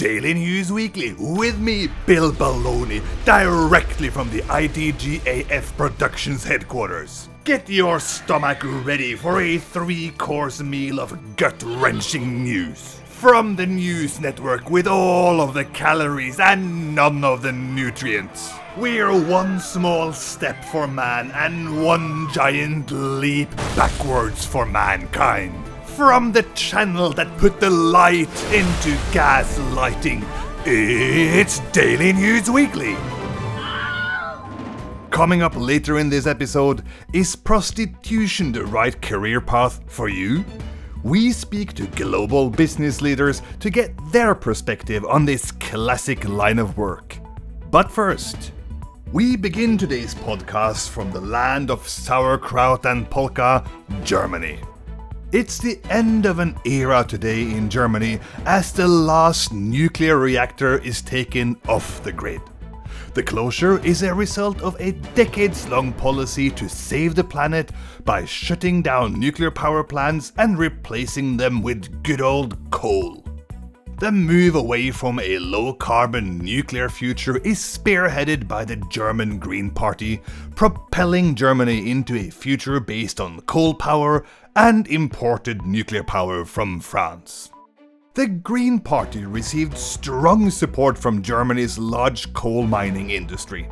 Daily News Weekly with me, Bill Baloney, directly from the IDGAF Productions headquarters. Get your stomach ready for a three course meal of gut wrenching news. From the news network with all of the calories and none of the nutrients. We're one small step for man and one giant leap backwards for mankind. From the channel that put the light into gaslighting, it's Daily News Weekly. Coming up later in this episode, is prostitution the right career path for you? We speak to global business leaders to get their perspective on this classic line of work. But first, we begin today's podcast from the land of sauerkraut and polka, Germany. It's the end of an era today in Germany as the last nuclear reactor is taken off the grid. The closure is a result of a decades long policy to save the planet by shutting down nuclear power plants and replacing them with good old coal. The move away from a low carbon nuclear future is spearheaded by the German Green Party, propelling Germany into a future based on coal power and imported nuclear power from France. The Green Party received strong support from Germany's large coal mining industry.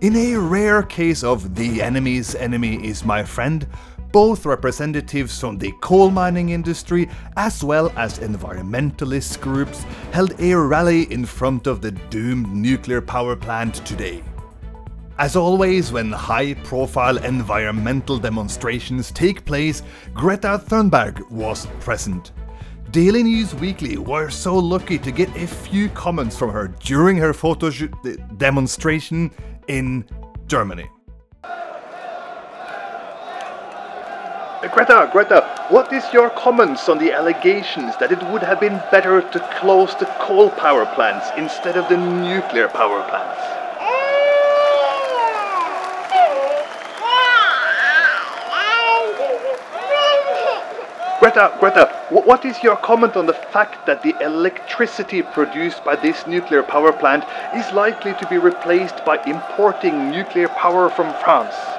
In a rare case of the enemy's enemy is my friend, both representatives from the coal mining industry as well as environmentalist groups held a rally in front of the doomed nuclear power plant today. As always, when high profile environmental demonstrations take place, Greta Thunberg was present. Daily News Weekly were so lucky to get a few comments from her during her photo shoot uh, demonstration in Germany. Uh, Greta, Greta, what is your comments on the allegations that it would have been better to close the coal power plants instead of the nuclear power plants? Greta, Greta, what is your comment on the fact that the electricity produced by this nuclear power plant is likely to be replaced by importing nuclear power from France?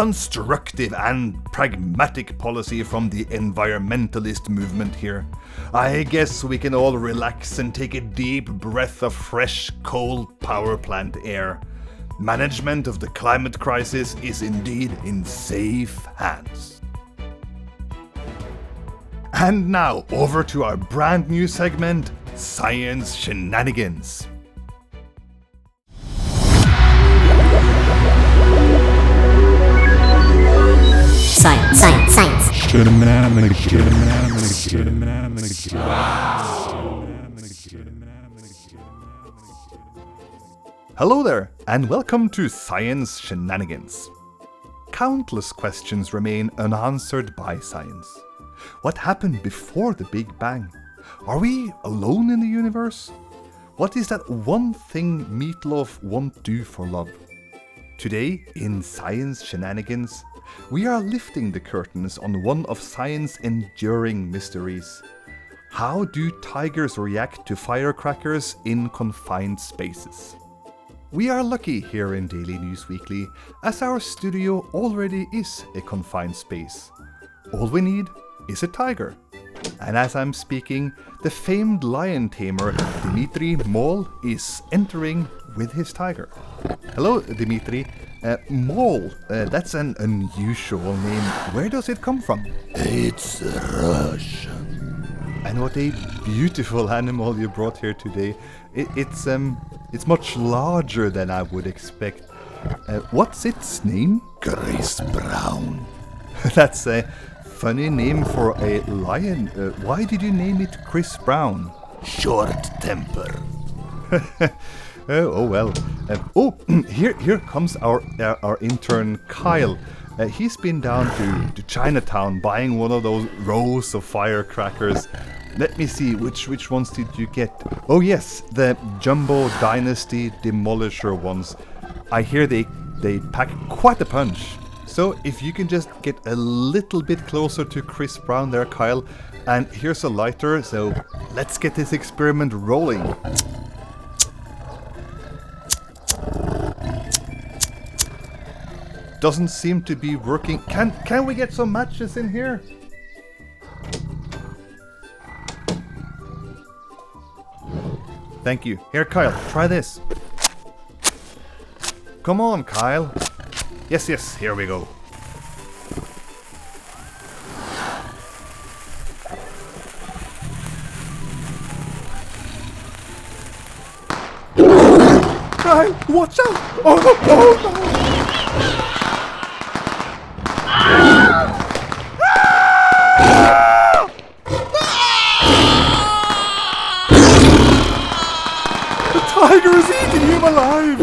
Constructive and pragmatic policy from the environmentalist movement here. I guess we can all relax and take a deep breath of fresh coal power plant air. Management of the climate crisis is indeed in safe hands. And now, over to our brand new segment Science Shenanigans. Hello there, and welcome to Science Shenanigans. Countless questions remain unanswered by science. What happened before the Big Bang? Are we alone in the universe? What is that one thing Meatloaf won't do for love? Today, in Science Shenanigans, we are lifting the curtains on one of science's enduring mysteries. How do tigers react to firecrackers in confined spaces? We are lucky here in Daily News Weekly, as our studio already is a confined space. All we need is a tiger. And as I'm speaking, the famed lion tamer Dimitri Mol is entering with his tiger. Hello, Dimitri. Uh, Mol, uh, that's an unusual name. Where does it come from? It's Russian. And what a beautiful animal you brought here today. It, it's um, it's much larger than I would expect. Uh, what's its name? Chris Brown. that's a funny name for a lion. Uh, why did you name it Chris Brown? Short temper. Oh, oh well. Uh, oh, here here comes our uh, our intern Kyle. Uh, he's been down to, to Chinatown buying one of those rows of firecrackers. Let me see, which which ones did you get? Oh yes, the Jumbo Dynasty Demolisher ones. I hear they they pack quite a punch. So if you can just get a little bit closer to Chris Brown there, Kyle, and here's a lighter, so let's get this experiment rolling. Doesn't seem to be working. Can can we get some matches in here? Thank you. Here, Kyle, try this. Come on, Kyle. Yes, yes, here we go. Kyle, watch out! Oh, oh, oh no, oh, no! The tiger is eating him alive!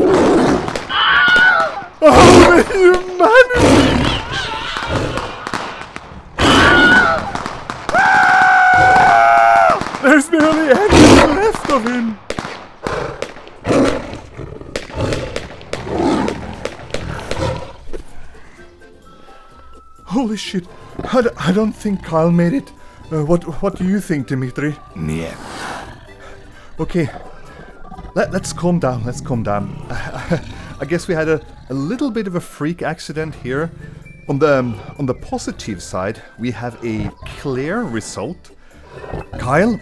Oh, the humanity! There's barely anything left of him! Holy shit! I, d- I don't think Kyle made it. Uh, what What do you think, Dimitri? Yeah. Okay, let, let's calm down. Let's calm down. I guess we had a, a little bit of a freak accident here. On the um, on the positive side, we have a clear result. Kyle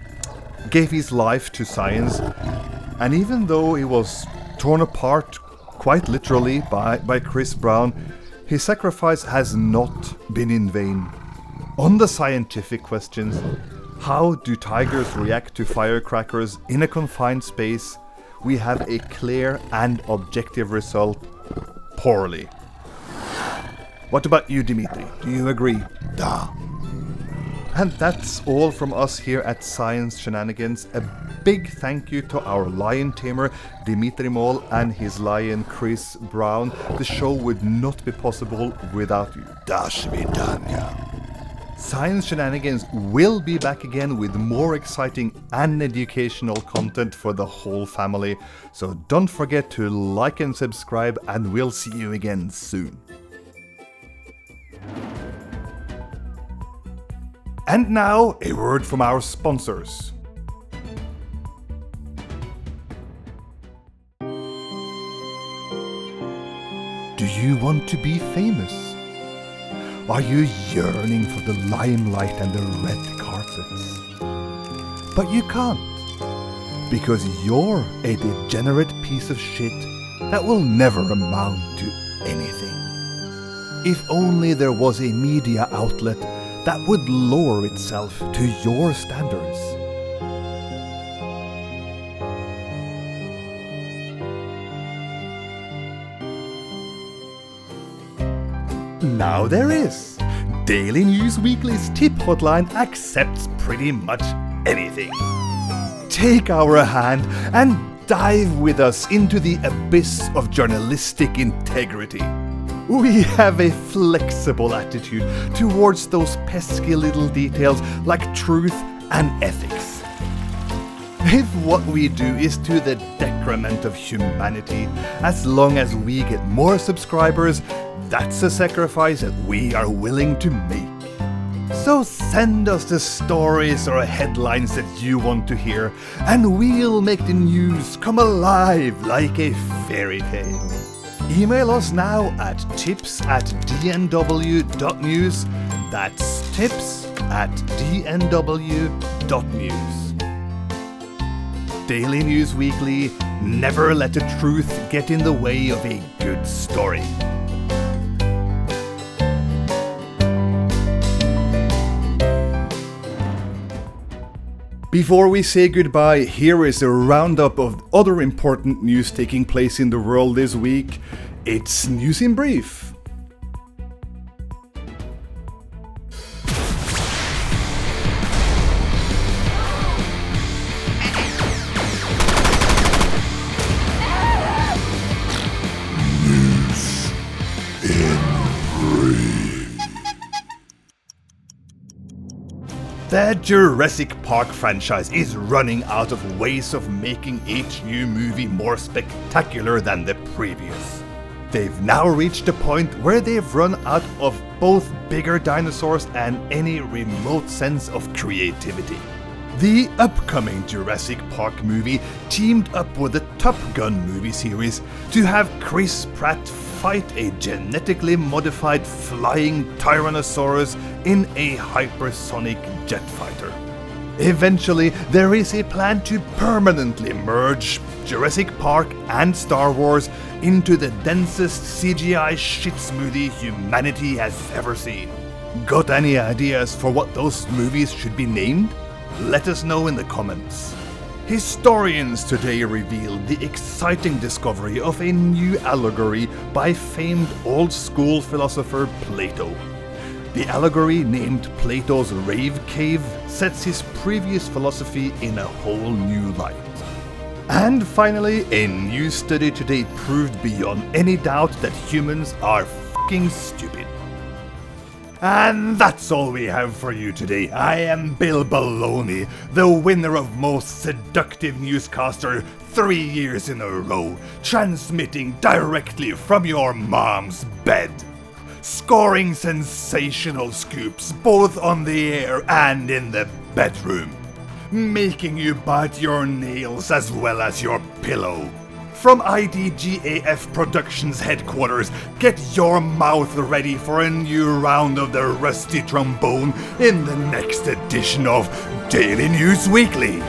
gave his life to science, and even though he was torn apart quite literally by, by Chris Brown, his sacrifice has not been in vain. On the scientific questions, how do tigers react to firecrackers in a confined space? We have a clear and objective result poorly. What about you, Dimitri? Do you agree? Da. And that's all from us here at Science Shenanigans. A big thank you to our lion tamer, Dimitri Moll, and his lion, Chris Brown. The show would not be possible without you. Da svidania. Science Shenanigans will be back again with more exciting and educational content for the whole family. So don't forget to like and subscribe, and we'll see you again soon. And now, a word from our sponsors. Do you want to be famous? Are you yearning for the limelight and the red carpets? But you can't, because you're a degenerate piece of shit that will never amount to anything. If only there was a media outlet that would lower itself to your standards. Now there is. Daily News Weekly's tip hotline accepts pretty much anything. Take our hand and dive with us into the abyss of journalistic integrity. We have a flexible attitude towards those pesky little details like truth and ethics. If what we do is to the decrement of humanity, as long as we get more subscribers, that's a sacrifice that we are willing to make. So send us the stories or headlines that you want to hear, and we'll make the news come alive like a fairy tale. Email us now at tips at dnw.news. That's tips at dnw.news. Daily News Weekly, never let the truth get in the way of a good story. Before we say goodbye, here is a roundup of other important news taking place in the world this week. It's News in Brief. The Jurassic Park franchise is running out of ways of making each new movie more spectacular than the previous. They've now reached a point where they've run out of both bigger dinosaurs and any remote sense of creativity. The upcoming Jurassic Park movie teamed up with the Top Gun movie series to have Chris Pratt fight a genetically modified flying Tyrannosaurus in a hypersonic jet fighter. Eventually, there is a plan to permanently merge Jurassic Park and Star Wars into the densest CGI shit smoothie humanity has ever seen. Got any ideas for what those movies should be named? Let us know in the comments. Historians today revealed the exciting discovery of a new allegory by famed old school philosopher Plato. The allegory, named Plato's Rave Cave, sets his previous philosophy in a whole new light. And finally, a new study today proved beyond any doubt that humans are fucking stupid. And that's all we have for you today. I am Bill Baloney, the winner of Most Seductive Newscaster three years in a row, transmitting directly from your mom's bed. Scoring sensational scoops both on the air and in the bedroom. Making you bite your nails as well as your pillow. From IDGAF Productions headquarters, get your mouth ready for a new round of the Rusty Trombone in the next edition of Daily News Weekly.